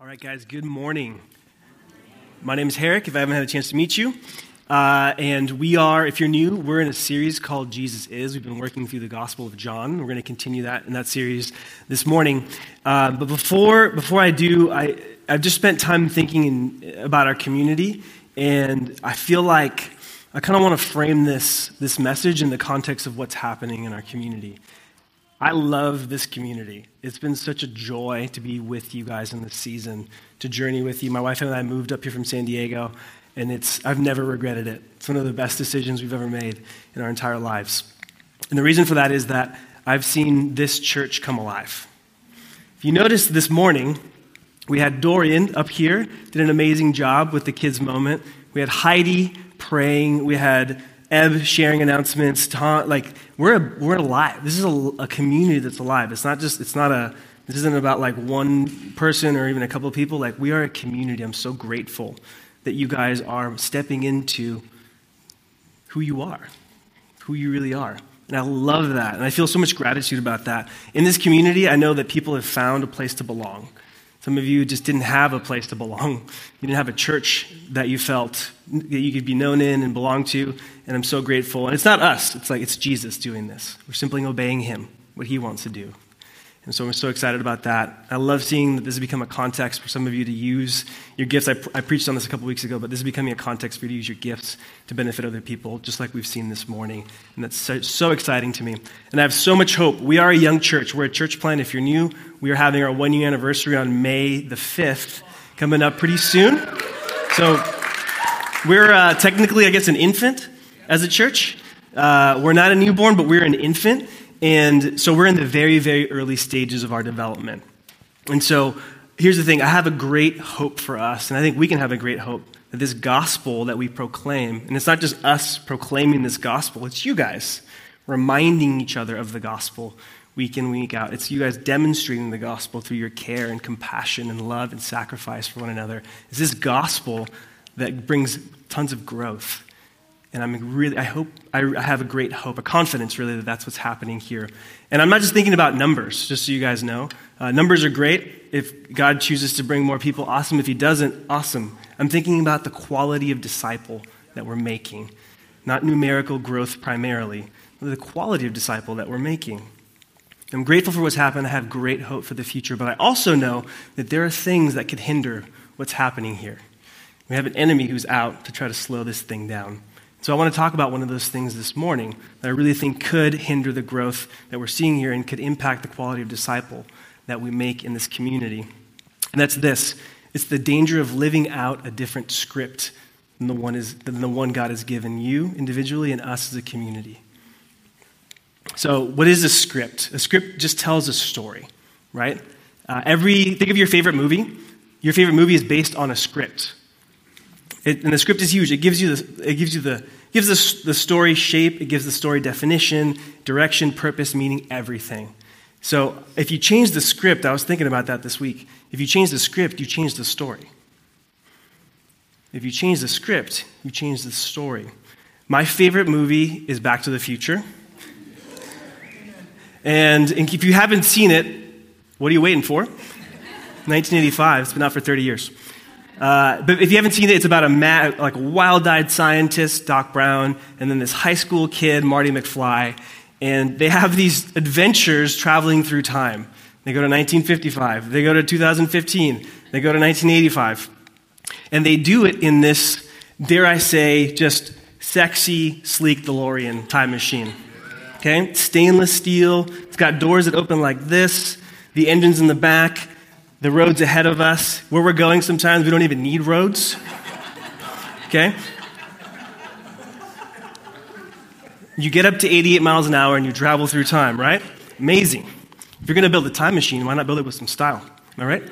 All right, guys, good morning. My name is Herrick, if I haven't had a chance to meet you. Uh, and we are, if you're new, we're in a series called Jesus Is. We've been working through the Gospel of John. We're going to continue that in that series this morning. Uh, but before, before I do, I, I've just spent time thinking in, about our community, and I feel like I kind of want to frame this, this message in the context of what's happening in our community. I love this community. It's been such a joy to be with you guys in this season, to journey with you. My wife and I moved up here from San Diego, and it's, I've never regretted it. It's one of the best decisions we've ever made in our entire lives. And the reason for that is that I've seen this church come alive. If you notice this morning, we had Dorian up here, did an amazing job with the kids' moment. We had Heidi praying. We had Eb sharing announcements. Tom, like we're we're alive. This is a, a, community that's alive. It's not just it's not a this isn't about like one person or even a couple of people. Like we are a community. I'm so grateful that you guys are stepping into who you are, who you really are. And I love that. And I feel so much gratitude about that. In this community, I know that people have found a place to belong. Some of you just didn't have a place to belong. You didn't have a church that you felt that you could be known in and belong to. And I'm so grateful. And it's not us, it's like it's Jesus doing this. We're simply obeying him, what he wants to do. And so I'm so excited about that. I love seeing that this has become a context for some of you to use your gifts. I, I preached on this a couple weeks ago, but this is becoming a context for you to use your gifts to benefit other people, just like we've seen this morning. And that's so, so exciting to me. And I have so much hope. We are a young church. We're a church plant. If you're new, we are having our one year anniversary on May the 5th, coming up pretty soon. So we're uh, technically, I guess, an infant as a church. Uh, we're not a newborn, but we're an infant. And so we're in the very, very early stages of our development. And so here's the thing I have a great hope for us, and I think we can have a great hope that this gospel that we proclaim, and it's not just us proclaiming this gospel, it's you guys reminding each other of the gospel week in, week out. It's you guys demonstrating the gospel through your care and compassion and love and sacrifice for one another. It's this gospel that brings tons of growth and I'm really, I hope, I have a great hope, a confidence really that that's what's happening here. And I'm not just thinking about numbers, just so you guys know. Uh, numbers are great. If God chooses to bring more people, awesome. If He doesn't, awesome. I'm thinking about the quality of disciple that we're making, not numerical growth primarily, but the quality of disciple that we're making. I'm grateful for what's happened. I have great hope for the future, but I also know that there are things that could hinder what's happening here. We have an enemy who's out to try to slow this thing down. So I want to talk about one of those things this morning that I really think could hinder the growth that we're seeing here and could impact the quality of disciple that we make in this community. And that's this it's the danger of living out a different script than the one, is, than the one God has given you individually and us as a community. So, what is a script? A script just tells a story, right? Uh, every think of your favorite movie. Your favorite movie is based on a script. It, and the script is huge. It gives you the, it gives you the, gives the, the story shape, it gives the story definition, direction, purpose, meaning, everything. So if you change the script, I was thinking about that this week. If you change the script, you change the story. If you change the script, you change the story. My favorite movie is Back to the Future. And if you haven't seen it, what are you waiting for? 1985. It's been out for 30 years. Uh, but if you haven't seen it, it's about a mad, like wild-eyed scientist, Doc Brown, and then this high school kid, Marty McFly, and they have these adventures traveling through time. They go to 1955, they go to 2015, they go to 1985, and they do it in this, dare I say, just sexy, sleek DeLorean time machine. Okay, stainless steel. It's got doors that open like this. The engine's in the back the roads ahead of us. Where we're going, sometimes we don't even need roads. Okay? You get up to 88 miles an hour and you travel through time, right? Amazing. If you're going to build a time machine, why not build it with some style? Am I right?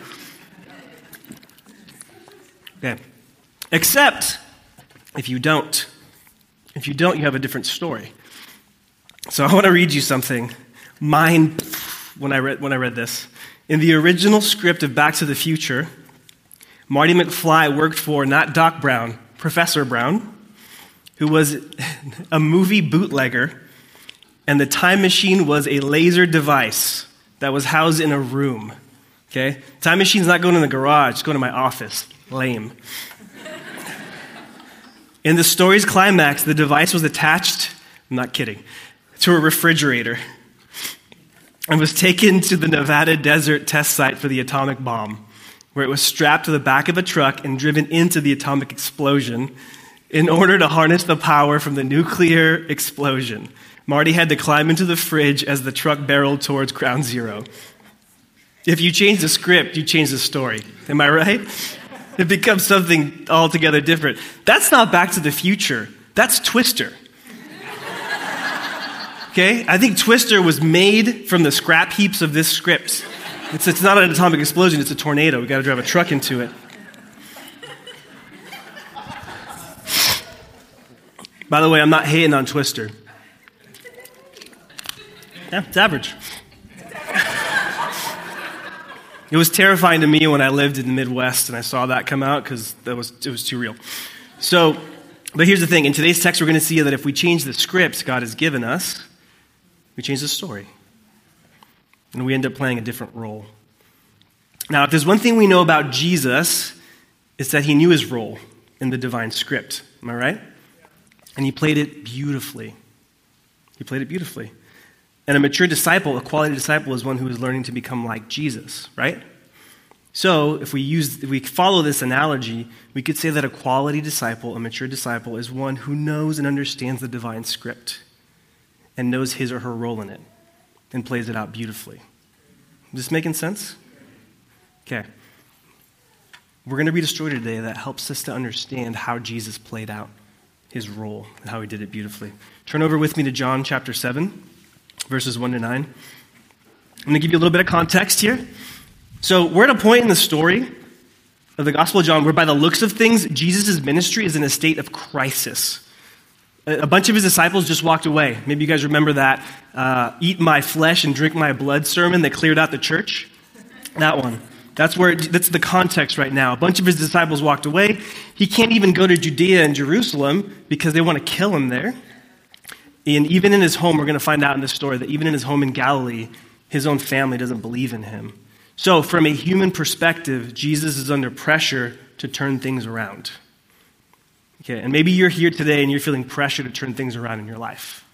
Okay. Except if you don't. If you don't, you have a different story. So I want to read you something. Mind when I read, when I read this. In the original script of Back to the Future, Marty McFly worked for not Doc Brown, Professor Brown, who was a movie bootlegger, and the time machine was a laser device that was housed in a room. Okay? Time machine's not going in the garage, it's going to my office. Lame. In the story's climax, the device was attached, I'm not kidding, to a refrigerator and was taken to the Nevada desert test site for the atomic bomb, where it was strapped to the back of a truck and driven into the atomic explosion in order to harness the power from the nuclear explosion. Marty had to climb into the fridge as the truck barreled towards ground zero. If you change the script, you change the story. Am I right? It becomes something altogether different. That's not Back to the Future, that's Twister. Okay? I think Twister was made from the scrap heaps of this script. It's, it's not an atomic explosion, it's a tornado. We got to drive a truck into it. By the way, I'm not hating on Twister. Yeah, it's average. it was terrifying to me when I lived in the Midwest and I saw that come out because that was it was too real. So, but here's the thing: in today's text, we're going to see that if we change the scripts God has given us, we change the story, and we end up playing a different role. Now, if there's one thing we know about Jesus, it's that he knew his role in the divine script. Am I right? And he played it beautifully. He played it beautifully. And a mature disciple, a quality disciple, is one who is learning to become like Jesus, right? So, if we use, if we follow this analogy, we could say that a quality disciple, a mature disciple, is one who knows and understands the divine script and knows his or her role in it and plays it out beautifully. Is this making sense? Okay. We're going to read a story today that helps us to understand how Jesus played out his role and how he did it beautifully. Turn over with me to John chapter 7 verses 1 to 9. I'm going to give you a little bit of context here. So, we're at a point in the story of the Gospel of John where, by the looks of things, Jesus' ministry is in a state of crisis. A bunch of his disciples just walked away. Maybe you guys remember that uh, eat my flesh and drink my blood sermon that cleared out the church. That one. That's where it, that's the context right now. A bunch of his disciples walked away. He can't even go to Judea and Jerusalem because they want to kill him there. And even in his home, we're going to find out in this story that even in his home in Galilee, his own family doesn't believe in him. So, from a human perspective, Jesus is under pressure to turn things around. Okay, and maybe you're here today and you're feeling pressure to turn things around in your life.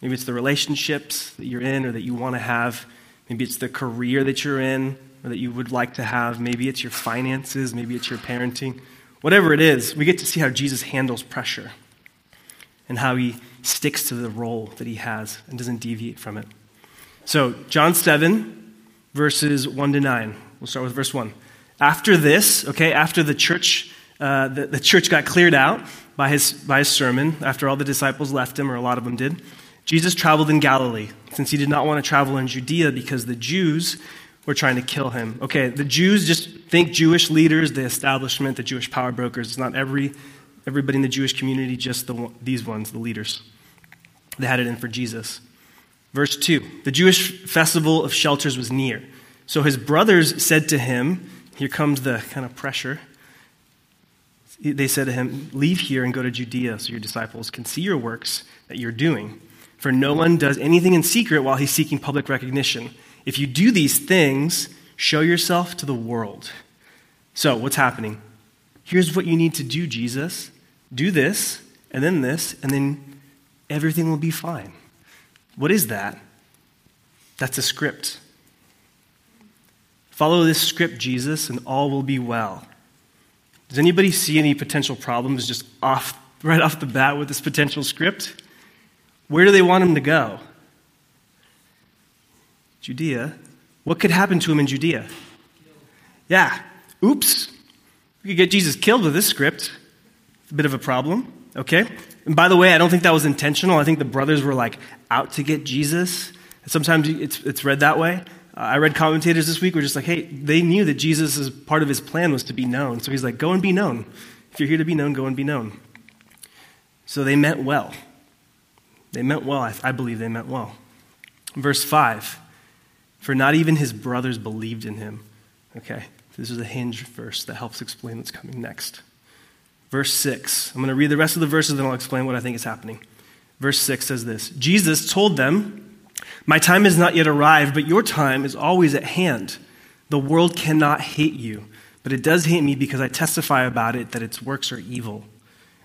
Maybe it's the relationships that you're in or that you want to have. Maybe it's the career that you're in or that you would like to have. Maybe it's your finances. Maybe it's your parenting. Whatever it is, we get to see how Jesus handles pressure and how he sticks to the role that he has and doesn't deviate from it. So, John 7, verses 1 to 9. We'll start with verse 1. After this, okay, after the church, uh, the, the church got cleared out by his, by his sermon, after all the disciples left him, or a lot of them did, Jesus traveled in Galilee, since he did not want to travel in Judea because the Jews were trying to kill him. Okay, the Jews just think Jewish leaders, the establishment, the Jewish power brokers. It's not every everybody in the Jewish community, just the, these ones, the leaders. They had it in for Jesus. Verse 2 The Jewish festival of shelters was near. So his brothers said to him, Here comes the kind of pressure. They said to him, Leave here and go to Judea so your disciples can see your works that you're doing. For no one does anything in secret while he's seeking public recognition. If you do these things, show yourself to the world. So, what's happening? Here's what you need to do, Jesus. Do this, and then this, and then everything will be fine. What is that? That's a script. Follow this script, Jesus, and all will be well. Does anybody see any potential problems just off right off the bat with this potential script? Where do they want him to go? Judea. What could happen to him in Judea? Yeah. Oops. We could get Jesus killed with this script. It's a bit of a problem, okay? And by the way, I don't think that was intentional. I think the brothers were like out to get Jesus. Sometimes it's, it's read that way. I read commentators this week were just like, hey, they knew that Jesus' part of his plan was to be known. So he's like, go and be known. If you're here to be known, go and be known. So they meant well. They meant well. I, I believe they meant well. Verse 5 For not even his brothers believed in him. Okay. This is a hinge verse that helps explain what's coming next. Verse 6. I'm going to read the rest of the verses, then I'll explain what I think is happening. Verse 6 says this Jesus told them, My time has not yet arrived, but your time is always at hand. The world cannot hate you, but it does hate me because I testify about it that its works are evil.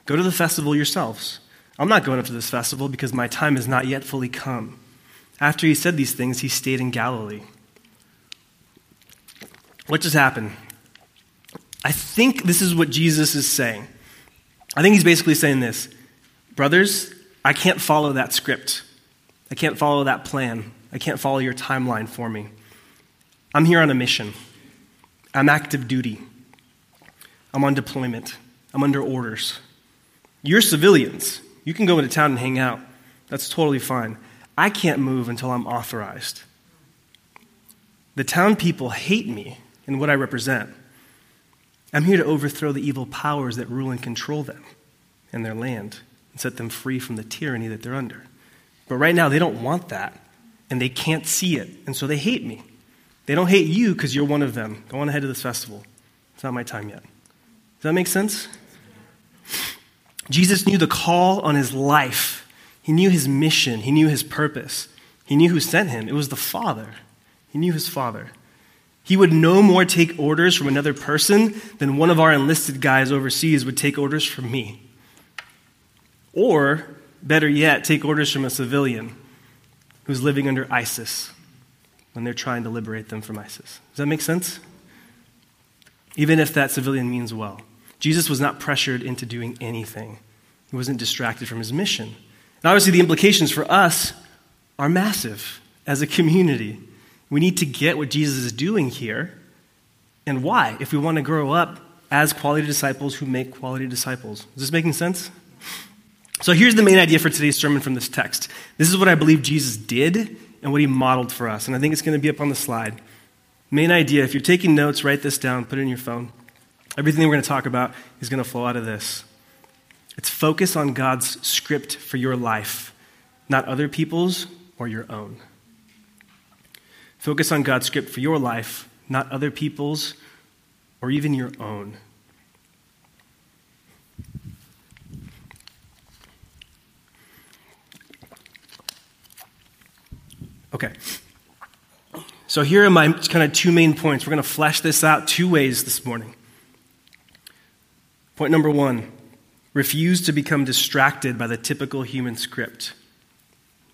Go to the festival yourselves. I'm not going up to this festival because my time has not yet fully come. After he said these things, he stayed in Galilee. What just happened? I think this is what Jesus is saying. I think he's basically saying this Brothers, I can't follow that script. I can't follow that plan. I can't follow your timeline for me. I'm here on a mission. I'm active duty. I'm on deployment. I'm under orders. You're civilians. You can go into town and hang out. That's totally fine. I can't move until I'm authorized. The town people hate me and what I represent. I'm here to overthrow the evil powers that rule and control them and their land and set them free from the tyranny that they're under. But right now, they don't want that, and they can't see it, and so they hate me. They don't hate you because you're one of them. Go on ahead to this festival. It's not my time yet. Does that make sense? Jesus knew the call on his life. He knew his mission. He knew his purpose. He knew who sent him. It was the Father. He knew his Father. He would no more take orders from another person than one of our enlisted guys overseas would take orders from me. Or, better yet, take orders from a civilian who's living under ISIS when they're trying to liberate them from ISIS. Does that make sense? Even if that civilian means well. Jesus was not pressured into doing anything, he wasn't distracted from his mission. And obviously, the implications for us are massive as a community. We need to get what Jesus is doing here and why, if we want to grow up as quality disciples who make quality disciples. Is this making sense? So here's the main idea for today's sermon from this text. This is what I believe Jesus did and what he modeled for us. And I think it's going to be up on the slide. Main idea if you're taking notes, write this down, put it in your phone. Everything we're going to talk about is going to flow out of this. It's focus on God's script for your life, not other people's or your own. Focus on God's script for your life, not other people's or even your own. Okay. So here are my kind of two main points. We're going to flesh this out two ways this morning. Point number one refuse to become distracted by the typical human script.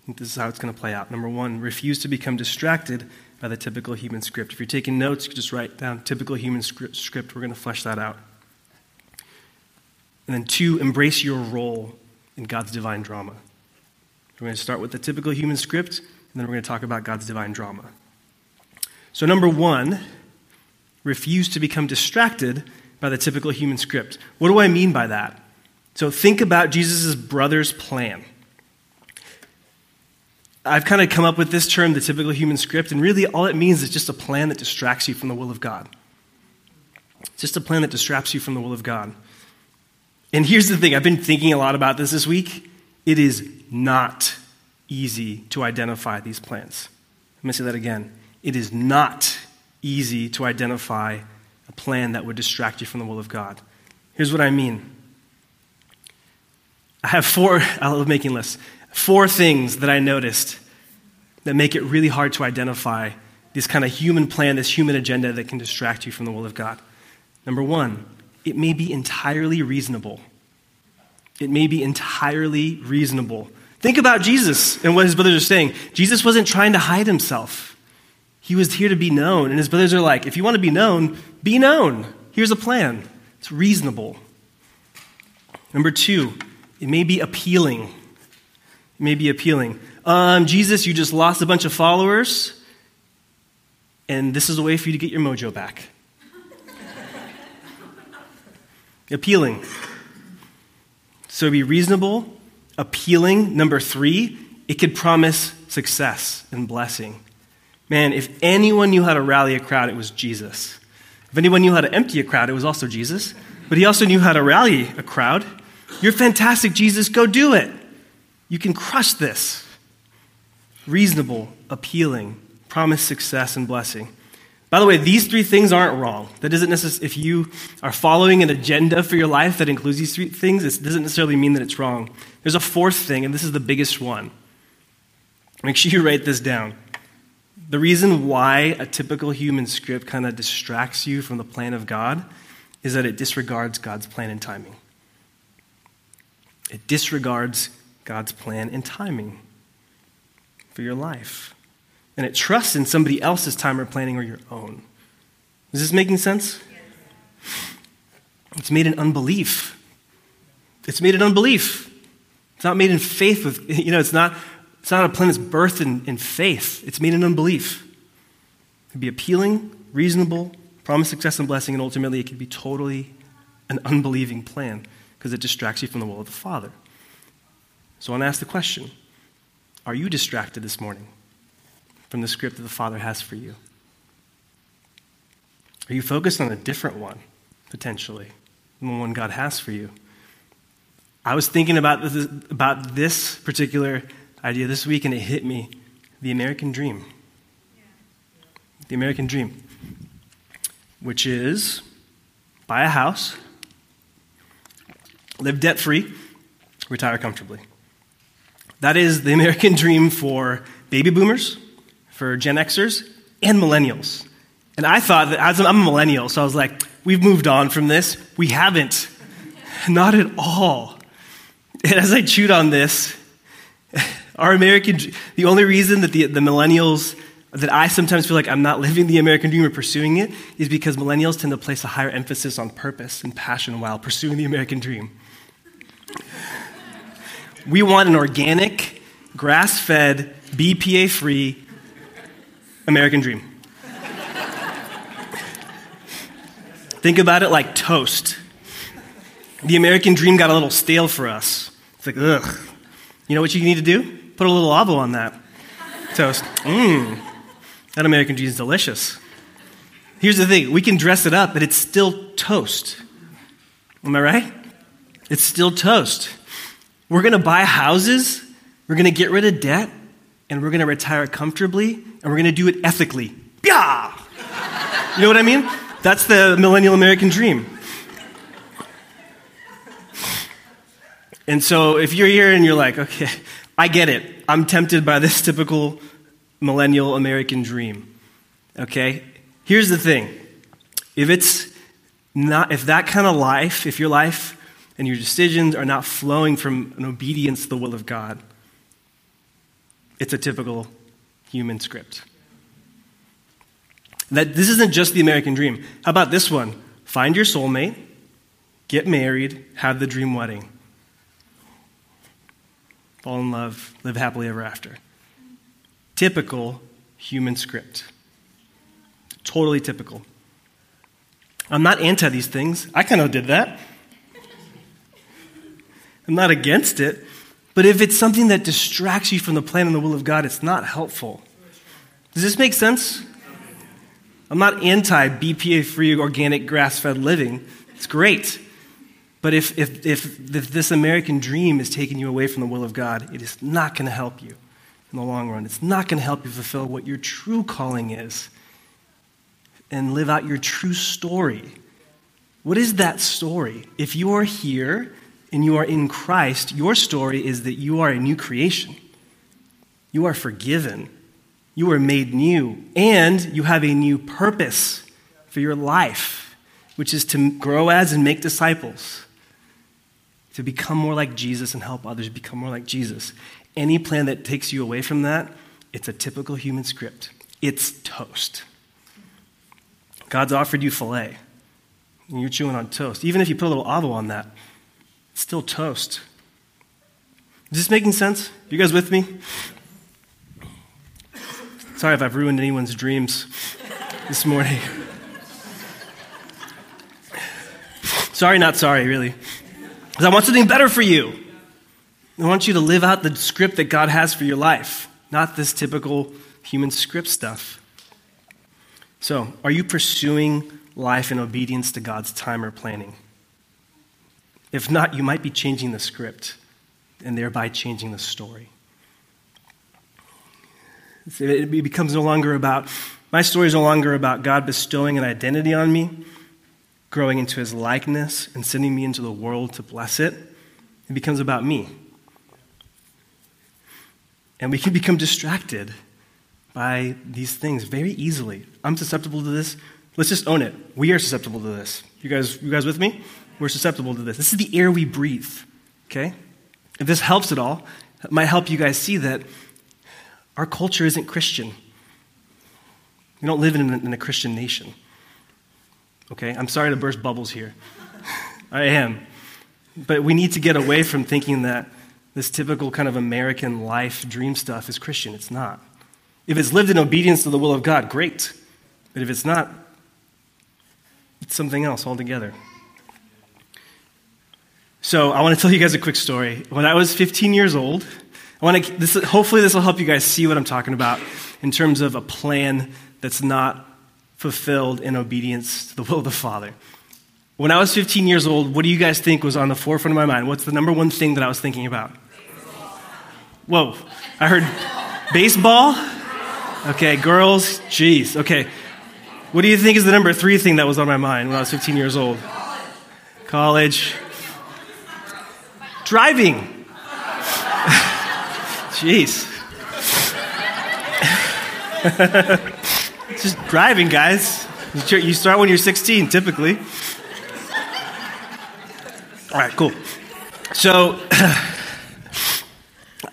This is how it's going to play out. Number one, refuse to become distracted by the typical human script. If you're taking notes, you just write down typical human script. We're going to flesh that out. And then two, embrace your role in God's divine drama. We're going to start with the typical human script, and then we're going to talk about God's divine drama. So, number one, refuse to become distracted by the typical human script. What do I mean by that? So, think about Jesus' brother's plan. I've kind of come up with this term, the typical human script, and really all it means is just a plan that distracts you from the will of God. It's just a plan that distracts you from the will of God. And here's the thing I've been thinking a lot about this this week. It is not easy to identify these plans. Let me say that again. It is not easy to identify a plan that would distract you from the will of God. Here's what I mean I have four, I love making lists, four things that I noticed that make it really hard to identify this kind of human plan, this human agenda that can distract you from the will of God. Number one, it may be entirely reasonable. It may be entirely reasonable. Think about Jesus and what his brothers are saying. Jesus wasn't trying to hide himself. He was here to be known. And his brothers are like, if you want to be known, be known. Here's a plan. It's reasonable. Number two, it may be appealing. It may be appealing. Um, Jesus, you just lost a bunch of followers, and this is a way for you to get your mojo back. appealing. So be reasonable, appealing. Number three, it could promise success and blessing. Man, if anyone knew how to rally a crowd, it was Jesus. If anyone knew how to empty a crowd, it was also Jesus. But he also knew how to rally a crowd. You're fantastic, Jesus. Go do it. You can crush this. Reasonable, appealing, promise success and blessing. By the way, these three things aren't wrong. That doesn't necessarily, if you are following an agenda for your life that includes these three things, it doesn't necessarily mean that it's wrong. There's a fourth thing, and this is the biggest one. Make sure you write this down. The reason why a typical human script kind of distracts you from the plan of God is that it disregards God's plan and timing. It disregards God's plan and timing for your life. And it trusts in somebody else's time or planning or your own. Is this making sense? It's made in unbelief. It's made in unbelief. It's not made in faith with, you know, it's not, it's not a plan that's birthed in, in faith. It's made in unbelief. It can be appealing, reasonable, promise success and blessing, and ultimately it can be totally an unbelieving plan because it distracts you from the will of the Father. So I want to ask the question Are you distracted this morning from the script that the Father has for you? Are you focused on a different one, potentially, than the one God has for you? I was thinking about this, about this particular idea this week, and it hit me the American dream. The American dream, which is buy a house, live debt free, retire comfortably. That is the American dream for baby boomers, for Gen Xers, and millennials. And I thought that as I'm a millennial, so I was like, we've moved on from this. We haven't. Not at all. And as I chewed on this, our American, the only reason that the, the millennials, that I sometimes feel like I'm not living the American dream or pursuing it, is because millennials tend to place a higher emphasis on purpose and passion while pursuing the American dream. We want an organic, grass fed, BPA free American dream. Think about it like toast. The American dream got a little stale for us. It's like, ugh. You know what you need to do? Put a little avo on that toast. Mmm. That American dream is delicious. Here's the thing we can dress it up, but it's still toast. Am I right? It's still toast. We're going to buy houses, we're going to get rid of debt, and we're going to retire comfortably, and we're going to do it ethically. Yeah! You know what I mean? That's the millennial American dream. And so if you're here and you're like, okay, I get it. I'm tempted by this typical millennial American dream. Okay? Here's the thing. If it's not if that kind of life, if your life and your decisions are not flowing from an obedience to the will of God, it's a typical human script. That this isn't just the American dream. How about this one? Find your soulmate, get married, have the dream wedding. Fall in love, live happily ever after. Typical human script. Totally typical. I'm not anti these things. I kind of did that. I'm not against it. But if it's something that distracts you from the plan and the will of God, it's not helpful. Does this make sense? I'm not anti BPA free organic grass fed living. It's great. But if, if, if, if, this American dream is taking you away from the will of God, it is not going to help you in the long run. It's not going to help you fulfill what your true calling is and live out your true story. What is that story? If you are here and you are in Christ, your story is that you are a new creation. You are forgiven. You are made new, and you have a new purpose for your life, which is to grow as and make disciples, to become more like Jesus and help others become more like Jesus. Any plan that takes you away from that, it's a typical human script. It's toast. God's offered you filet, and you're chewing on toast. Even if you put a little avo on that, still toast. Is this making sense? You guys with me? Sorry if I've ruined anyone's dreams this morning. sorry, not sorry, really. Because I want something better for you. I want you to live out the script that God has for your life, not this typical human script stuff. So, are you pursuing life in obedience to God's time or planning? If not, you might be changing the script and thereby changing the story. It becomes no longer about, my story is no longer about God bestowing an identity on me, growing into his likeness, and sending me into the world to bless it. It becomes about me. And we can become distracted by these things very easily. I'm susceptible to this. Let's just own it. We are susceptible to this. You guys, you guys with me? We're susceptible to this. This is the air we breathe. Okay? If this helps at all, it might help you guys see that our culture isn't Christian. We don't live in a, in a Christian nation. Okay? I'm sorry to burst bubbles here. I am. But we need to get away from thinking that this typical kind of American life dream stuff is Christian. It's not. If it's lived in obedience to the will of God, great. But if it's not, it's something else altogether. So I want to tell you guys a quick story. When I was 15 years old, I want to, this, hopefully this will help you guys see what I'm talking about in terms of a plan that's not fulfilled in obedience to the will of the Father. When I was 15 years old, what do you guys think was on the forefront of my mind? What's the number one thing that I was thinking about? Whoa, I heard baseball. Okay, girls, jeez. Okay, what do you think is the number three thing that was on my mind when I was 15 years old? College. Driving. jeez. Just driving, guys. You start when you're 16, typically. All right, cool. So,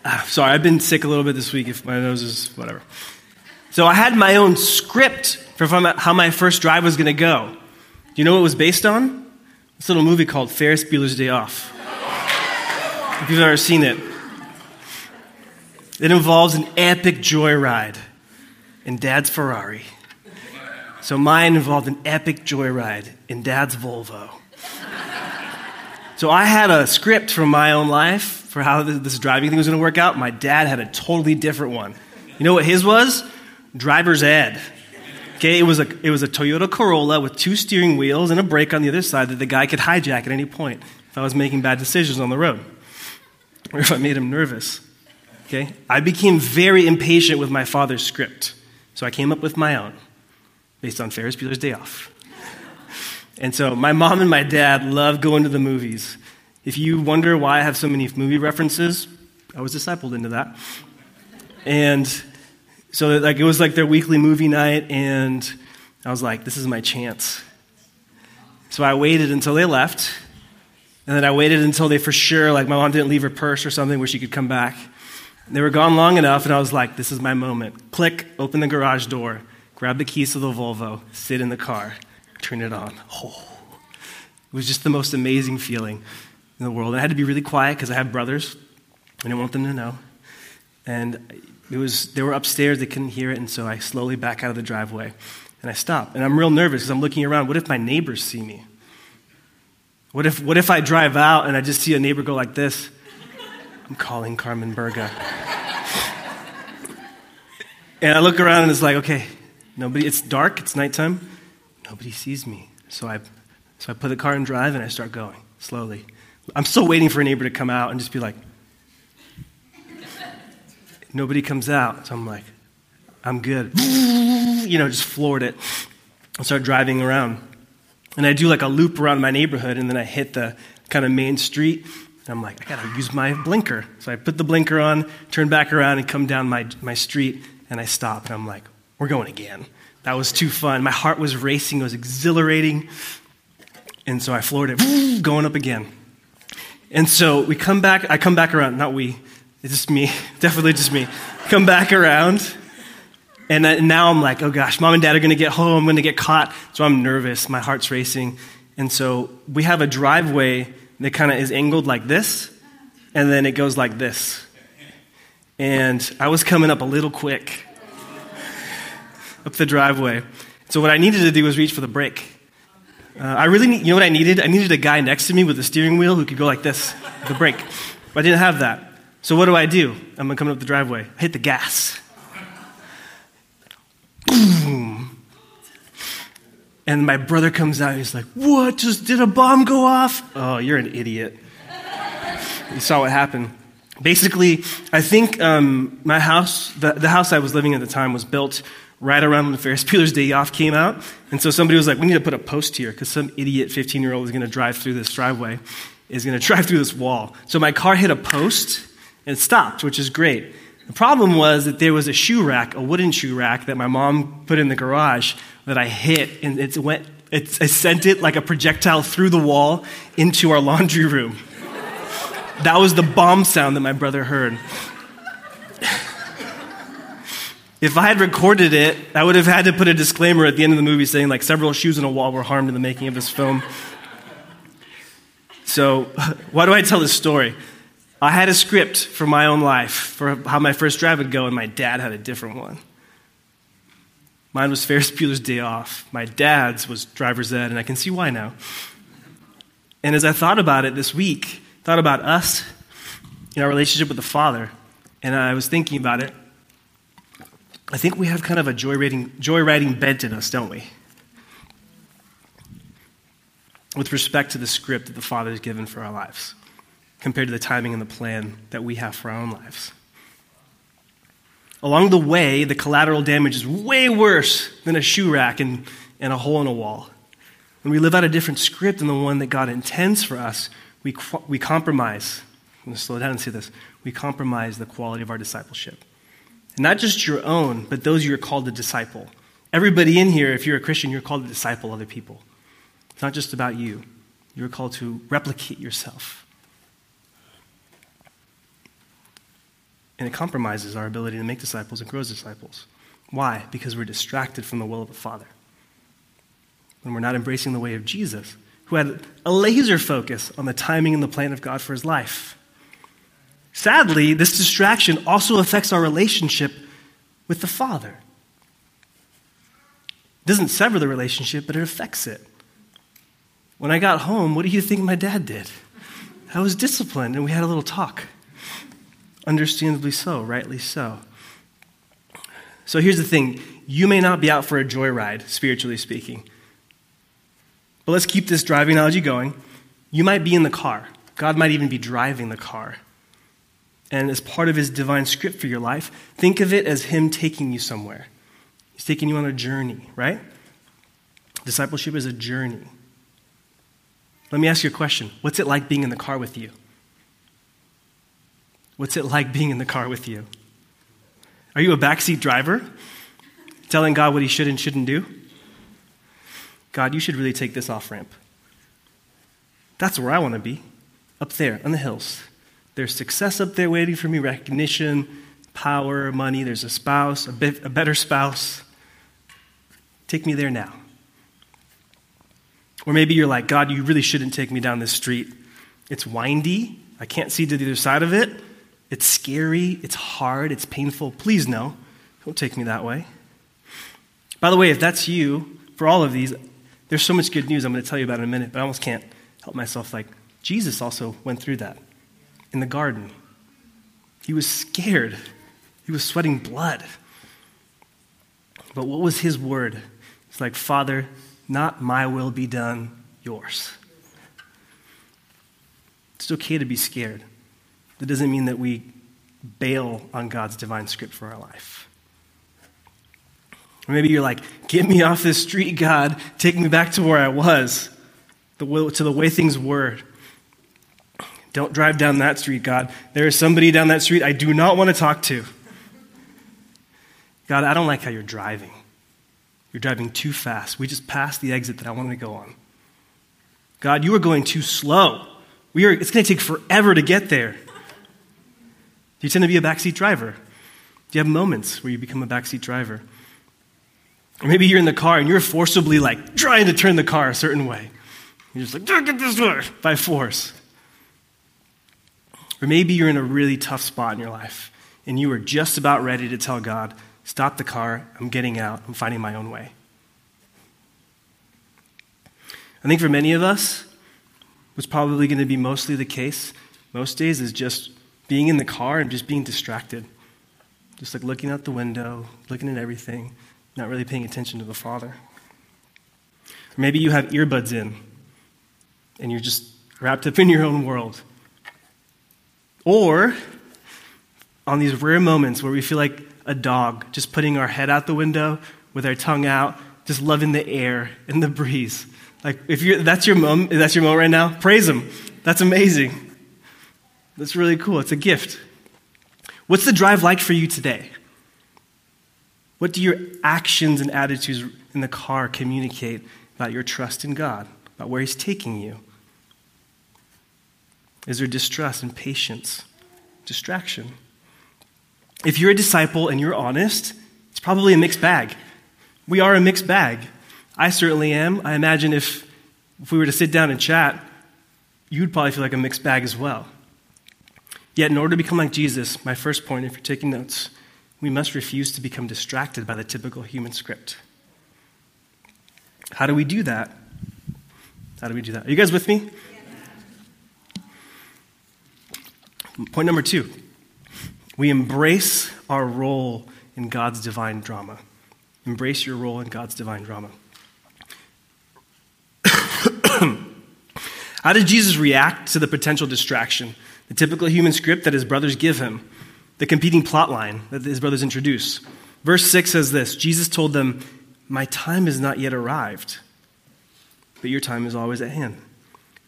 uh, sorry, I've been sick a little bit this week. If my nose is whatever. So I had my own script for how my first drive was going to go. Do you know what it was based on? This little movie called Ferris Bueller's Day Off. If you've ever seen it, it involves an epic joyride in Dad's Ferrari. So mine involved an epic joyride in Dad's Volvo. So I had a script from my own life for how this driving thing was going to work out. My dad had a totally different one. You know what his was? Driver's ed. Okay, it was a it was a Toyota Corolla with two steering wheels and a brake on the other side that the guy could hijack at any point if I was making bad decisions on the road or if I made him nervous. Okay? I became very impatient with my father's script. So I came up with my own based on Ferris Bueller's Day Off. And so my mom and my dad love going to the movies. If you wonder why I have so many movie references, I was discipled into that. And so like it was like their weekly movie night and I was like, this is my chance. So I waited until they left. And then I waited until they for sure, like my mom didn't leave her purse or something where she could come back. They were gone long enough, and I was like, this is my moment. Click, open the garage door, grab the keys to the Volvo, sit in the car turn it on. Oh, it was just the most amazing feeling in the world. I had to be really quiet because I have brothers. And I didn't want them to know. And it was, they were upstairs, they couldn't hear it, and so I slowly back out of the driveway. And I stop. And I'm real nervous because I'm looking around. What if my neighbors see me? What if, what if I drive out and I just see a neighbor go like this? I'm calling Carmen Berga. and I look around and it's like, okay, nobody, it's dark, it's nighttime. Nobody sees me. So I, so I put the car in drive and I start going slowly. I'm still waiting for a neighbor to come out and just be like, nobody comes out. So I'm like, I'm good. You know, just floored it. I start driving around. And I do like a loop around my neighborhood and then I hit the kind of main street. And I'm like, I gotta use my blinker. So I put the blinker on, turn back around, and come down my, my street, and I stop. And I'm like, we're going again. That was too fun. My heart was racing, it was exhilarating. And so I floored it, going up again. And so we come back, I come back around, not we, it's just me, definitely just me. Come back around, and now I'm like, oh gosh, mom and dad are gonna get home, I'm gonna get caught. So I'm nervous, my heart's racing. And so we have a driveway that kind of is angled like this, and then it goes like this. And I was coming up a little quick up the driveway. So what I needed to do was reach for the brake. Uh, I really need, you know what I needed? I needed a guy next to me with a steering wheel who could go like this, the brake. But I didn't have that. So what do I do? I'm coming up the driveway. I hit the gas. Boom. And my brother comes out. He's like, "What? Just did a bomb go off?" Oh, you're an idiot. you saw what happened. Basically, I think um, my house, the, the house I was living at the time, was built right around when the Ferris Bueller's Day Off came out. And so somebody was like, we need to put a post here because some idiot 15 year old is going to drive through this driveway, is going to drive through this wall. So my car hit a post and stopped, which is great. The problem was that there was a shoe rack, a wooden shoe rack that my mom put in the garage that I hit, and it went. It, it sent it like a projectile through the wall into our laundry room. that was the bomb sound that my brother heard. if I had recorded it, I would have had to put a disclaimer at the end of the movie saying like several shoes in a wall were harmed in the making of this film. So, why do I tell this story? I had a script for my own life, for how my first drive would go, and my dad had a different one. Mine was Ferris Bueller's Day Off. My dad's was driver's ed, and I can see why now. And as I thought about it this week, thought about us in our relationship with the Father, and I was thinking about it, I think we have kind of a joyriding, joyriding bent in us, don't we? With respect to the script that the Father has given for our lives compared to the timing and the plan that we have for our own lives. Along the way, the collateral damage is way worse than a shoe rack and, and a hole in a wall. When we live out a different script than the one that God intends for us, we, we compromise. I'm going to slow down and say this. We compromise the quality of our discipleship. And not just your own, but those you're called to disciple. Everybody in here, if you're a Christian, you're called to disciple other people. It's not just about you. You're called to replicate yourself. And it compromises our ability to make disciples and grow disciples. Why? Because we're distracted from the will of the Father. When we're not embracing the way of Jesus, who had a laser focus on the timing and the plan of God for his life. Sadly, this distraction also affects our relationship with the Father. It doesn't sever the relationship, but it affects it. When I got home, what do you think my dad did? I was disciplined, and we had a little talk. Understandably so, rightly so. So here's the thing you may not be out for a joyride, spiritually speaking. But let's keep this driving analogy going. You might be in the car, God might even be driving the car. And as part of his divine script for your life, think of it as him taking you somewhere. He's taking you on a journey, right? Discipleship is a journey. Let me ask you a question What's it like being in the car with you? What's it like being in the car with you? Are you a backseat driver? Telling God what he should and shouldn't do? God, you should really take this off ramp. That's where I want to be, up there on the hills. There's success up there waiting for me, recognition, power, money. There's a spouse, a, bit, a better spouse. Take me there now. Or maybe you're like, God, you really shouldn't take me down this street. It's windy. I can't see to the other side of it. It's scary, it's hard, it's painful. Please no, don't take me that way. By the way, if that's you, for all of these, there's so much good news I'm going to tell you about in a minute, but I almost can't help myself. Like, Jesus also went through that in the garden. He was scared, he was sweating blood. But what was his word? It's like, Father, not my will be done, yours. It's okay to be scared. That doesn't mean that we bail on God's divine script for our life. Or maybe you're like, get me off this street, God. Take me back to where I was, to the way things were. Don't drive down that street, God. There is somebody down that street I do not want to talk to. God, I don't like how you're driving. You're driving too fast. We just passed the exit that I wanted to go on. God, you are going too slow. We are, it's going to take forever to get there. Do you tend to be a backseat driver? Do you have moments where you become a backseat driver? Or maybe you're in the car and you're forcibly like trying to turn the car a certain way. You're just like, get this way by force. Or maybe you're in a really tough spot in your life and you are just about ready to tell God, stop the car, I'm getting out, I'm finding my own way. I think for many of us, what's probably going to be mostly the case most days is just being in the car and just being distracted. Just like looking out the window, looking at everything, not really paying attention to the Father. Maybe you have earbuds in and you're just wrapped up in your own world. Or on these rare moments where we feel like a dog, just putting our head out the window with our tongue out, just loving the air and the breeze. Like if you're that's your moment, that's your moment right now, praise him. That's amazing. That's really cool. It's a gift. What's the drive like for you today? What do your actions and attitudes in the car communicate about your trust in God, about where He's taking you? Is there distrust, impatience, distraction? If you're a disciple and you're honest, it's probably a mixed bag. We are a mixed bag. I certainly am. I imagine if, if we were to sit down and chat, you'd probably feel like a mixed bag as well. Yet, in order to become like Jesus, my first point, if you're taking notes, we must refuse to become distracted by the typical human script. How do we do that? How do we do that? Are you guys with me? Point number two we embrace our role in God's divine drama. Embrace your role in God's divine drama. How did Jesus react to the potential distraction, the typical human script that his brothers give him? the competing plot line that his brothers introduce. Verse 6 says this Jesus told them, My time has not yet arrived, but your time is always at hand.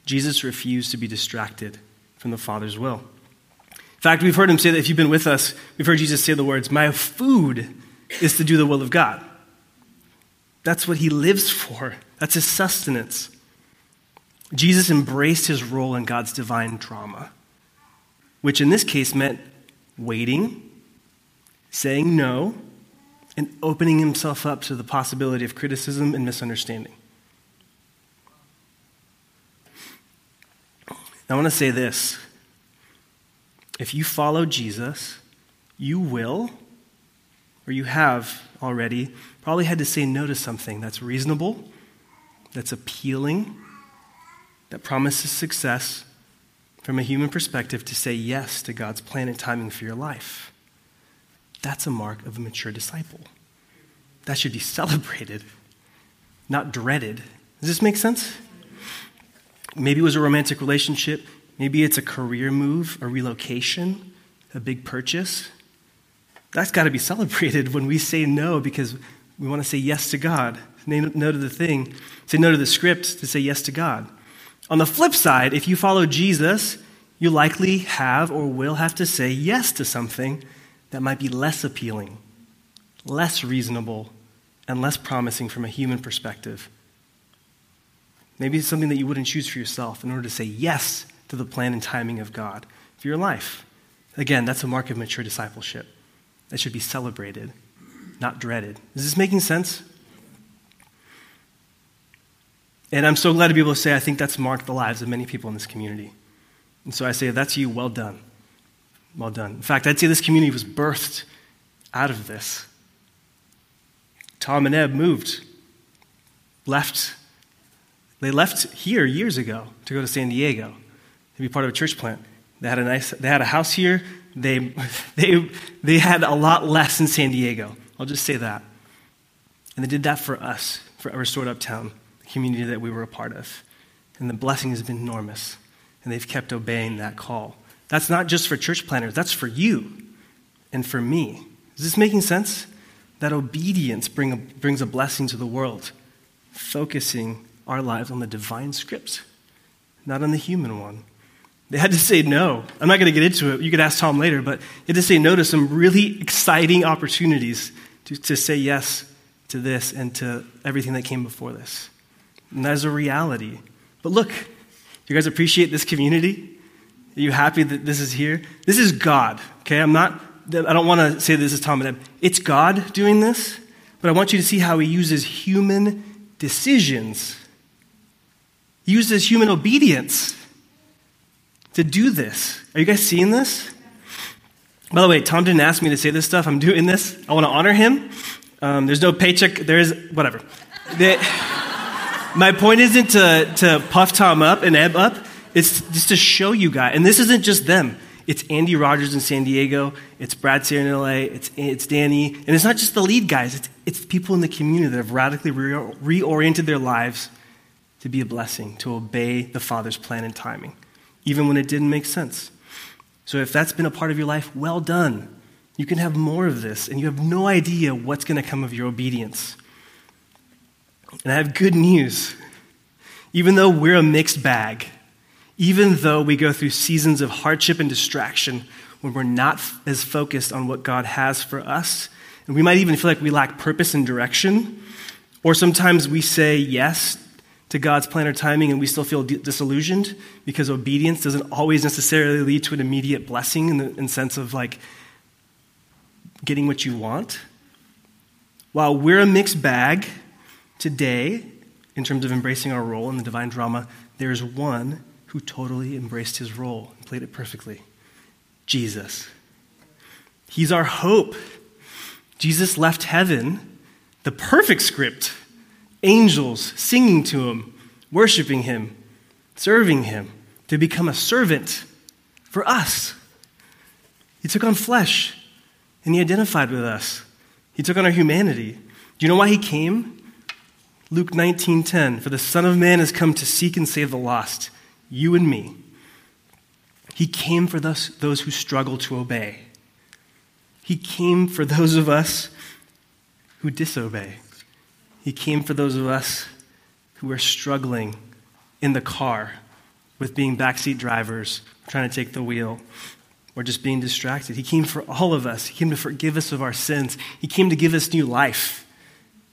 Jesus refused to be distracted from the Father's will. In fact, we've heard him say that if you've been with us, we've heard Jesus say the words, My food is to do the will of God. That's what he lives for, that's his sustenance. Jesus embraced his role in God's divine drama, which in this case meant waiting, saying no, and opening himself up to the possibility of criticism and misunderstanding. I want to say this. If you follow Jesus, you will, or you have already, probably had to say no to something that's reasonable, that's appealing, that promises success, from a human perspective, to say yes to God's plan and timing for your life. That's a mark of a mature disciple. That should be celebrated, not dreaded. Does this make sense? Maybe it was a romantic relationship. Maybe it's a career move, a relocation, a big purchase. That's got to be celebrated when we say no because we want to say yes to God. No to the thing, say no to the script to say yes to God. On the flip side, if you follow Jesus, you likely have or will have to say yes to something that might be less appealing, less reasonable, and less promising from a human perspective. Maybe it's something that you wouldn't choose for yourself in order to say yes to the plan and timing of God for your life. Again, that's a mark of mature discipleship. That should be celebrated, not dreaded. Is this making sense? And I'm so glad to be able to say I think that's marked the lives of many people in this community. And so I say, that's you, well done. Well done. In fact, I'd say this community was birthed out of this. Tom and Eb moved, left. They left here years ago to go to San Diego to be part of a church plant. They had a nice, they had a house here. They, they, they had a lot less in San Diego. I'll just say that. And they did that for us, for Restored Uptown community that we were a part of. And the blessing has been enormous. And they've kept obeying that call. That's not just for church planners, that's for you and for me. Is this making sense? That obedience bring a, brings a blessing to the world, focusing our lives on the divine script, not on the human one. They had to say no. I'm not going to get into it. You could ask Tom later, but they had to say no to some really exciting opportunities to, to say yes to this and to everything that came before this. And that is a reality. But look, do you guys appreciate this community? Are you happy that this is here? This is God, okay? I'm not, I don't want to say this is Tom and Eb. It's God doing this, but I want you to see how he uses human decisions, he uses human obedience to do this. Are you guys seeing this? By the way, Tom didn't ask me to say this stuff. I'm doing this. I want to honor him. Um, there's no paycheck. There is, whatever. My point isn't to, to puff Tom up and Eb up. It's just to show you guys. And this isn't just them. It's Andy Rogers in San Diego. It's Brad Sayre in LA. It's, it's Danny. And it's not just the lead guys. It's, it's people in the community that have radically re- reoriented their lives to be a blessing, to obey the Father's plan and timing, even when it didn't make sense. So if that's been a part of your life, well done. You can have more of this, and you have no idea what's going to come of your obedience. And I have good news. Even though we're a mixed bag, even though we go through seasons of hardship and distraction, when we're not as focused on what God has for us. And we might even feel like we lack purpose and direction. Or sometimes we say yes to God's plan or timing and we still feel disillusioned because obedience doesn't always necessarily lead to an immediate blessing in the in sense of like getting what you want. While we're a mixed bag today in terms of embracing our role in the divine drama, there's one who totally embraced his role and played it perfectly Jesus. He's our hope. Jesus left heaven, the perfect script, angels singing to him, worshiping him, serving him, to become a servant for us. He took on flesh and he identified with us. He took on our humanity. Do you know why he came? Luke 19:10 For the son of man has come to seek and save the lost, you and me. He came for those, those who struggle to obey. He came for those of us who disobey. He came for those of us who are struggling in the car with being backseat drivers, trying to take the wheel, or just being distracted. He came for all of us. He came to forgive us of our sins. He came to give us new life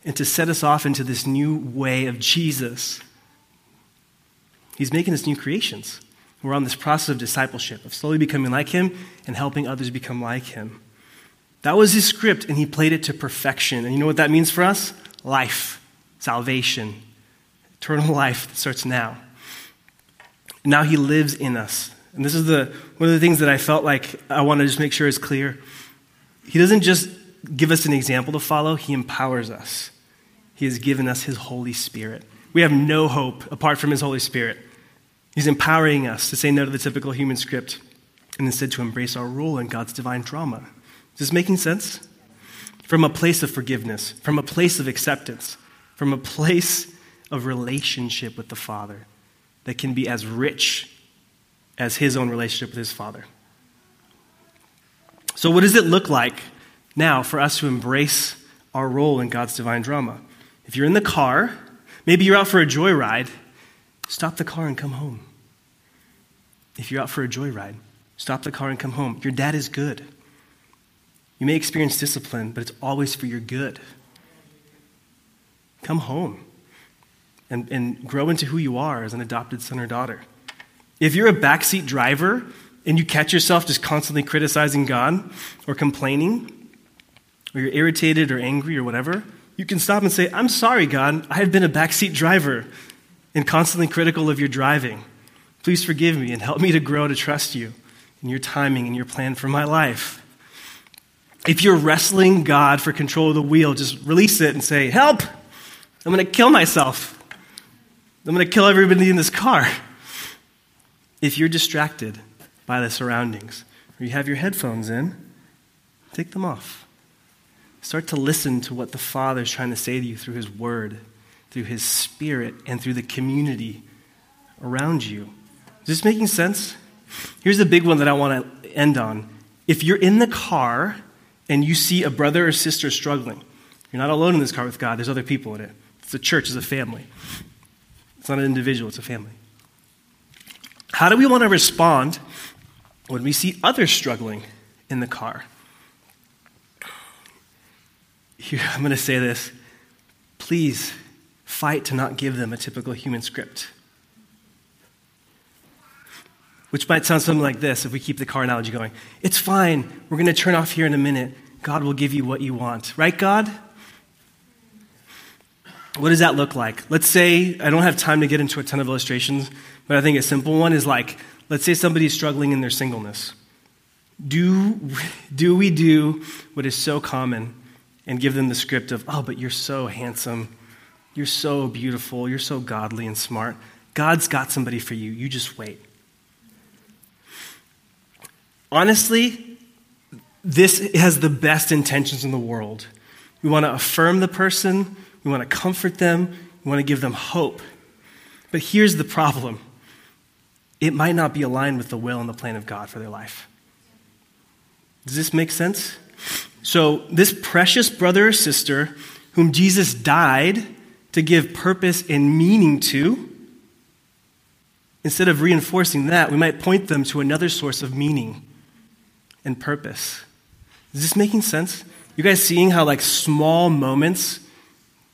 and to set us off into this new way of Jesus. He's making us new creations. We're on this process of discipleship, of slowly becoming like Him and helping others become like Him. That was His script, and He played it to perfection. And you know what that means for us? Life, salvation, eternal life that starts now. Now He lives in us. And this is the, one of the things that I felt like I want to just make sure is clear. He doesn't just give us an example to follow, He empowers us. He has given us His Holy Spirit. We have no hope apart from His Holy Spirit. He's empowering us to say no to the typical human script and instead to embrace our role in God's divine drama. Is this making sense? From a place of forgiveness, from a place of acceptance, from a place of relationship with the Father that can be as rich as his own relationship with his Father. So, what does it look like now for us to embrace our role in God's divine drama? If you're in the car, maybe you're out for a joyride Stop the car and come home. If you're out for a joyride, stop the car and come home. Your dad is good. You may experience discipline, but it's always for your good. Come home and, and grow into who you are as an adopted son or daughter. If you're a backseat driver and you catch yourself just constantly criticizing God or complaining, or you're irritated or angry or whatever, you can stop and say, I'm sorry, God. I have been a backseat driver and constantly critical of your driving. Please forgive me and help me to grow to trust you in your timing and your plan for my life. If you're wrestling God for control of the wheel, just release it and say, Help! I'm going to kill myself. I'm going to kill everybody in this car. If you're distracted by the surroundings, or you have your headphones in, take them off. Start to listen to what the Father is trying to say to you through His Word through His Spirit, and through the community around you. Is this making sense? Here's the big one that I want to end on. If you're in the car and you see a brother or sister struggling, you're not alone in this car with God, there's other people in it. It's a church, it's a family. It's not an individual, it's a family. How do we want to respond when we see others struggling in the car? I'm going to say this. Please fight to not give them a typical human script. Which might sound something like this if we keep the car analogy going. It's fine. We're going to turn off here in a minute. God will give you what you want. Right, God? What does that look like? Let's say, I don't have time to get into a ton of illustrations, but I think a simple one is like, let's say somebody's struggling in their singleness. Do, do we do what is so common and give them the script of, oh, but you're so handsome you're so beautiful. You're so godly and smart. God's got somebody for you. You just wait. Honestly, this has the best intentions in the world. We want to affirm the person, we want to comfort them, we want to give them hope. But here's the problem it might not be aligned with the will and the plan of God for their life. Does this make sense? So, this precious brother or sister whom Jesus died to give purpose and meaning to, instead of reinforcing that, we might point them to another source of meaning and purpose. Is this making sense? You guys seeing how, like, small moments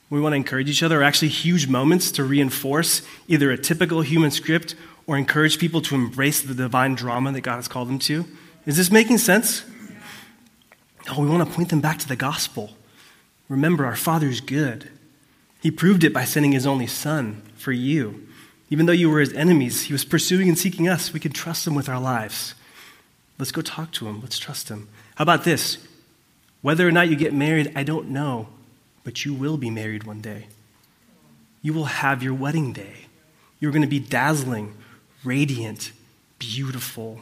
we want to encourage each other are actually huge moments to reinforce either a typical human script or encourage people to embrace the divine drama that God has called them to? Is this making sense? Oh, we want to point them back to the gospel. Remember, our Father is good. He proved it by sending His only Son for you. Even though you were His enemies, He was pursuing and seeking us. We can trust Him with our lives. Let's go talk to Him. Let's trust Him. How about this? Whether or not you get married, I don't know, but you will be married one day. You will have your wedding day. You're going to be dazzling, radiant, beautiful.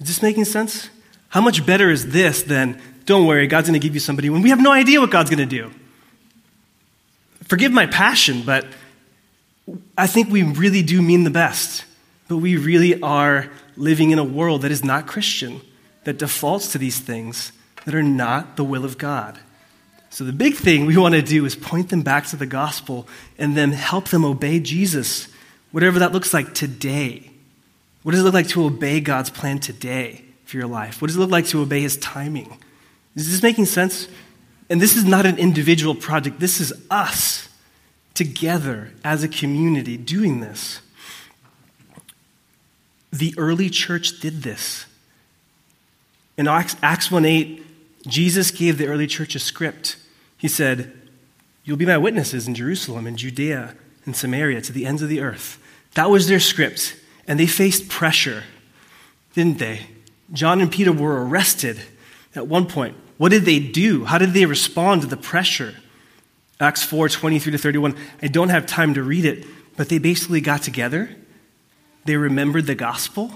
Is this making sense? How much better is this than, don't worry, God's going to give you somebody when we have no idea what God's going to do? Forgive my passion, but I think we really do mean the best. But we really are living in a world that is not Christian, that defaults to these things that are not the will of God. So, the big thing we want to do is point them back to the gospel and then help them obey Jesus, whatever that looks like today. What does it look like to obey God's plan today for your life? What does it look like to obey His timing? Is this making sense? And this is not an individual project, this is us together as a community doing this. The early church did this. In Acts 1 8, Jesus gave the early church a script. He said, You'll be my witnesses in Jerusalem and Judea and Samaria to the ends of the earth. That was their script. And they faced pressure, didn't they? John and Peter were arrested at one point. What did they do? How did they respond to the pressure? Acts 4 23 to 31. I don't have time to read it, but they basically got together. They remembered the gospel.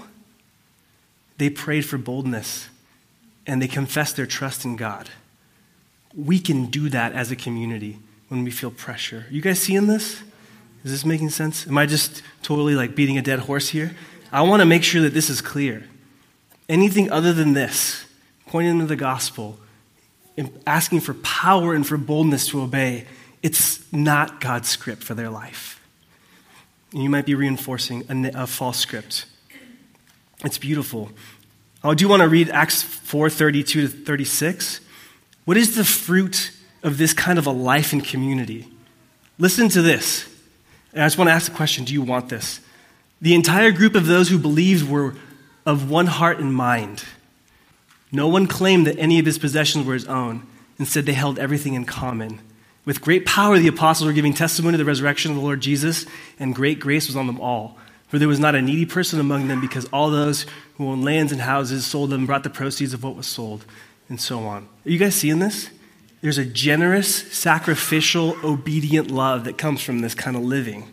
They prayed for boldness and they confessed their trust in God. We can do that as a community when we feel pressure. You guys seeing this? Is this making sense? Am I just totally like beating a dead horse here? I want to make sure that this is clear. Anything other than this, pointing to the gospel, asking for power and for boldness to obey, it's not God's script for their life. And you might be reinforcing a, a false script. It's beautiful. I do want to read Acts 4 32 to 36. What is the fruit of this kind of a life in community? Listen to this. And I just want to ask the question do you want this? The entire group of those who believed were of one heart and mind. No one claimed that any of his possessions were his own. Instead, they held everything in common. With great power, the apostles were giving testimony to the resurrection of the Lord Jesus, and great grace was on them all. For there was not a needy person among them, because all those who owned lands and houses sold them, brought the proceeds of what was sold, and so on. Are you guys seeing this? There's a generous, sacrificial, obedient love that comes from this kind of living.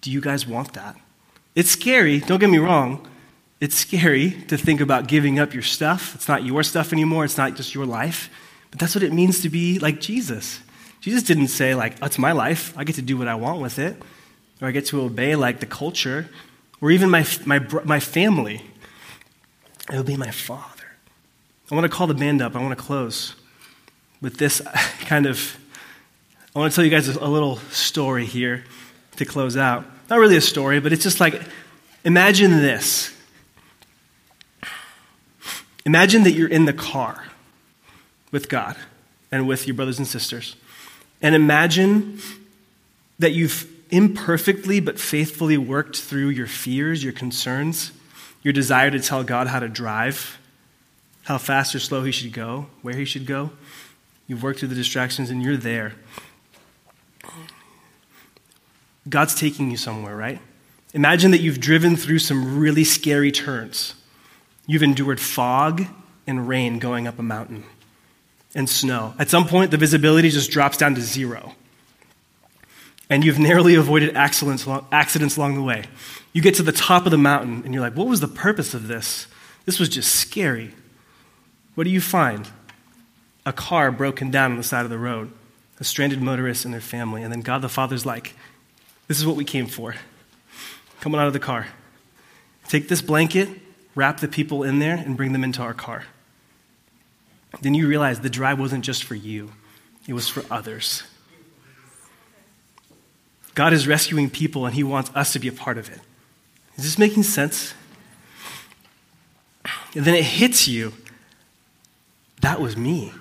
Do you guys want that? It's scary, don't get me wrong. It's scary to think about giving up your stuff. It's not your stuff anymore, it's not just your life. But that's what it means to be like Jesus. Jesus didn't say, like, it's my life. I get to do what I want with it. Or I get to obey, like, the culture. Or even my, my, my family. I obey my father. I want to call the band up. I want to close with this kind of. I want to tell you guys a little story here to close out. Not really a story, but it's just like imagine this. Imagine that you're in the car with God and with your brothers and sisters. And imagine that you've imperfectly but faithfully worked through your fears, your concerns, your desire to tell God how to drive, how fast or slow He should go, where He should go. You've worked through the distractions and you're there. God's taking you somewhere, right? Imagine that you've driven through some really scary turns. You've endured fog and rain going up a mountain and snow. At some point, the visibility just drops down to zero. And you've narrowly avoided accidents, along the way. You get to the top of the mountain and you're like, what was the purpose of this? This was just scary. What do you find? A car broken down on the side of the road, a stranded motorist and their family. And then God the Father's like, this is what we came for. Coming out of the car. Take this blanket, wrap the people in there, and bring them into our car. Then you realize the drive wasn't just for you, it was for others. God is rescuing people, and He wants us to be a part of it. Is this making sense? And then it hits you. That was me.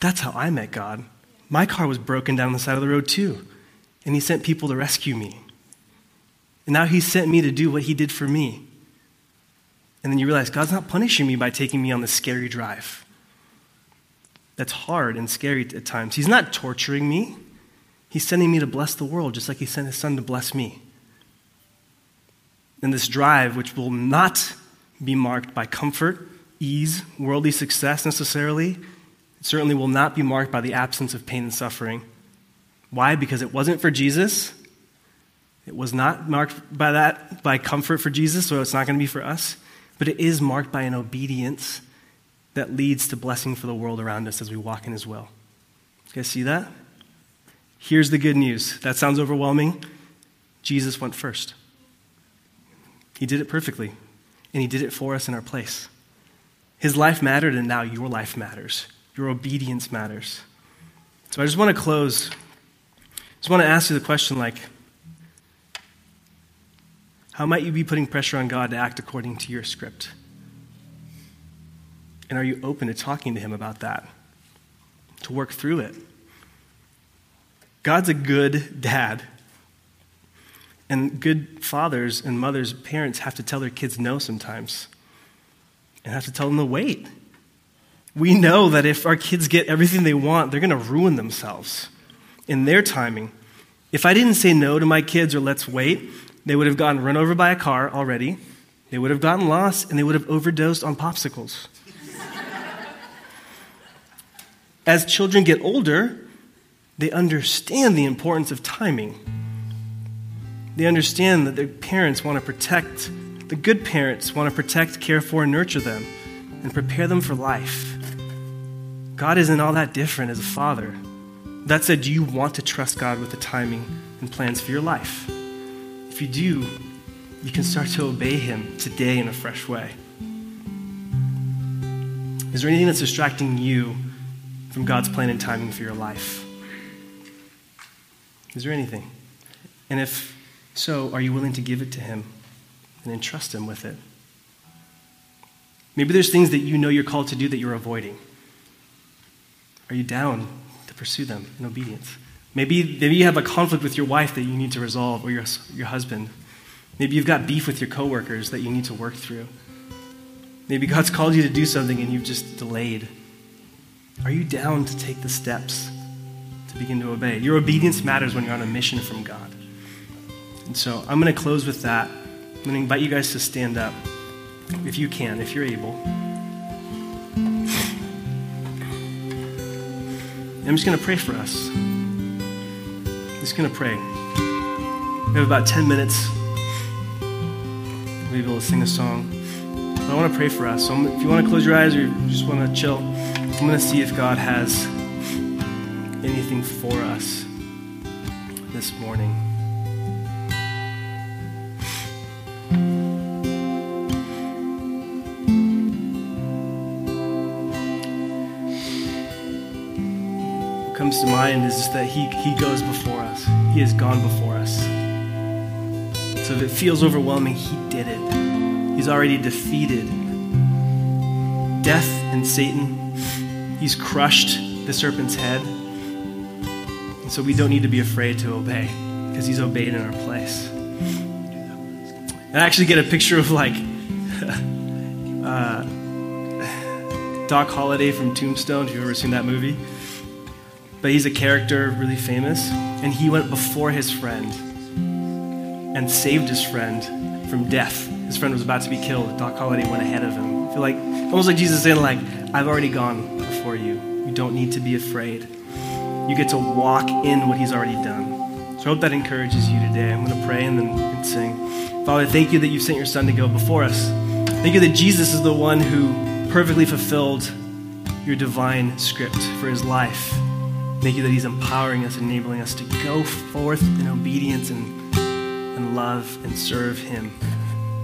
That's how I met God. My car was broken down the side of the road too. And he sent people to rescue me. And now he sent me to do what he did for me. And then you realize God's not punishing me by taking me on this scary drive. That's hard and scary at times. He's not torturing me. He's sending me to bless the world, just like he sent his son to bless me. And this drive, which will not be marked by comfort, ease, worldly success necessarily, it certainly will not be marked by the absence of pain and suffering. Why? Because it wasn't for Jesus. It was not marked by that, by comfort for Jesus, so it's not going to be for us. But it is marked by an obedience that leads to blessing for the world around us as we walk in His will. You guys see that? Here's the good news. That sounds overwhelming. Jesus went first. He did it perfectly, and He did it for us in our place. His life mattered, and now your life matters. Your obedience matters. So I just want to close. I just want to ask you the question like, how might you be putting pressure on God to act according to your script? And are you open to talking to Him about that? To work through it? God's a good dad. And good fathers and mothers, parents have to tell their kids no sometimes and have to tell them to wait. We know that if our kids get everything they want, they're going to ruin themselves in their timing. If I didn't say no to my kids or let's wait, they would have gotten run over by a car already. They would have gotten lost and they would have overdosed on popsicles. As children get older, they understand the importance of timing. They understand that their parents want to protect, the good parents want to protect, care for, and nurture them and prepare them for life. God isn't all that different as a father. That said, do you want to trust God with the timing and plans for your life? If you do, you can start to obey Him today in a fresh way. Is there anything that's distracting you from God's plan and timing for your life? Is there anything? And if so, are you willing to give it to Him and entrust Him with it? Maybe there's things that you know you're called to do that you're avoiding. Are you down to pursue them in obedience? Maybe, maybe you have a conflict with your wife that you need to resolve, or your, your husband. Maybe you've got beef with your coworkers that you need to work through. Maybe God's called you to do something and you've just delayed. Are you down to take the steps to begin to obey? Your obedience matters when you're on a mission from God. And so I'm going to close with that. I'm going to invite you guys to stand up if you can, if you're able. I'm just going to pray for us. Just going to pray. We have about 10 minutes. We'll be able to sing a song. But I want to pray for us. So if you want to close your eyes or you just want to chill, I'm going to see if God has anything for us this morning. Comes to mind is that he, he goes before us. He has gone before us. So if it feels overwhelming, He did it. He's already defeated death and Satan. He's crushed the serpent's head. And so we don't need to be afraid to obey because He's obeyed in our place. I actually get a picture of like uh, Doc Holliday from Tombstone. If you've ever seen that movie but he's a character really famous, and he went before his friend and saved his friend from death. His friend was about to be killed. Doc Holliday went ahead of him. I feel like almost like Jesus saying, like, I've already gone before you. You don't need to be afraid. You get to walk in what he's already done. So I hope that encourages you today. I'm going to pray and then and sing. Father, thank you that you sent your son to go before us. Thank you that Jesus is the one who perfectly fulfilled your divine script for his life. Thank you that He's empowering us, enabling us to go forth in obedience and, and love and serve Him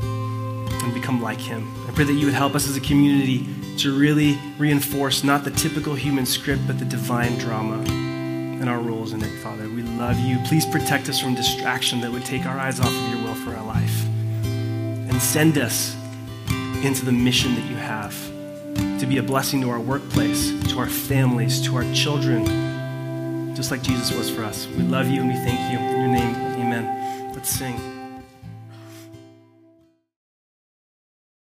and become like Him. I pray that you would help us as a community to really reinforce not the typical human script, but the divine drama and our roles in it, Father. We love you. Please protect us from distraction that would take our eyes off of your will for our life. And send us into the mission that you have to be a blessing to our workplace, to our families, to our children, just like Jesus was for us. We love you and we thank you. In your name, amen. Let's sing.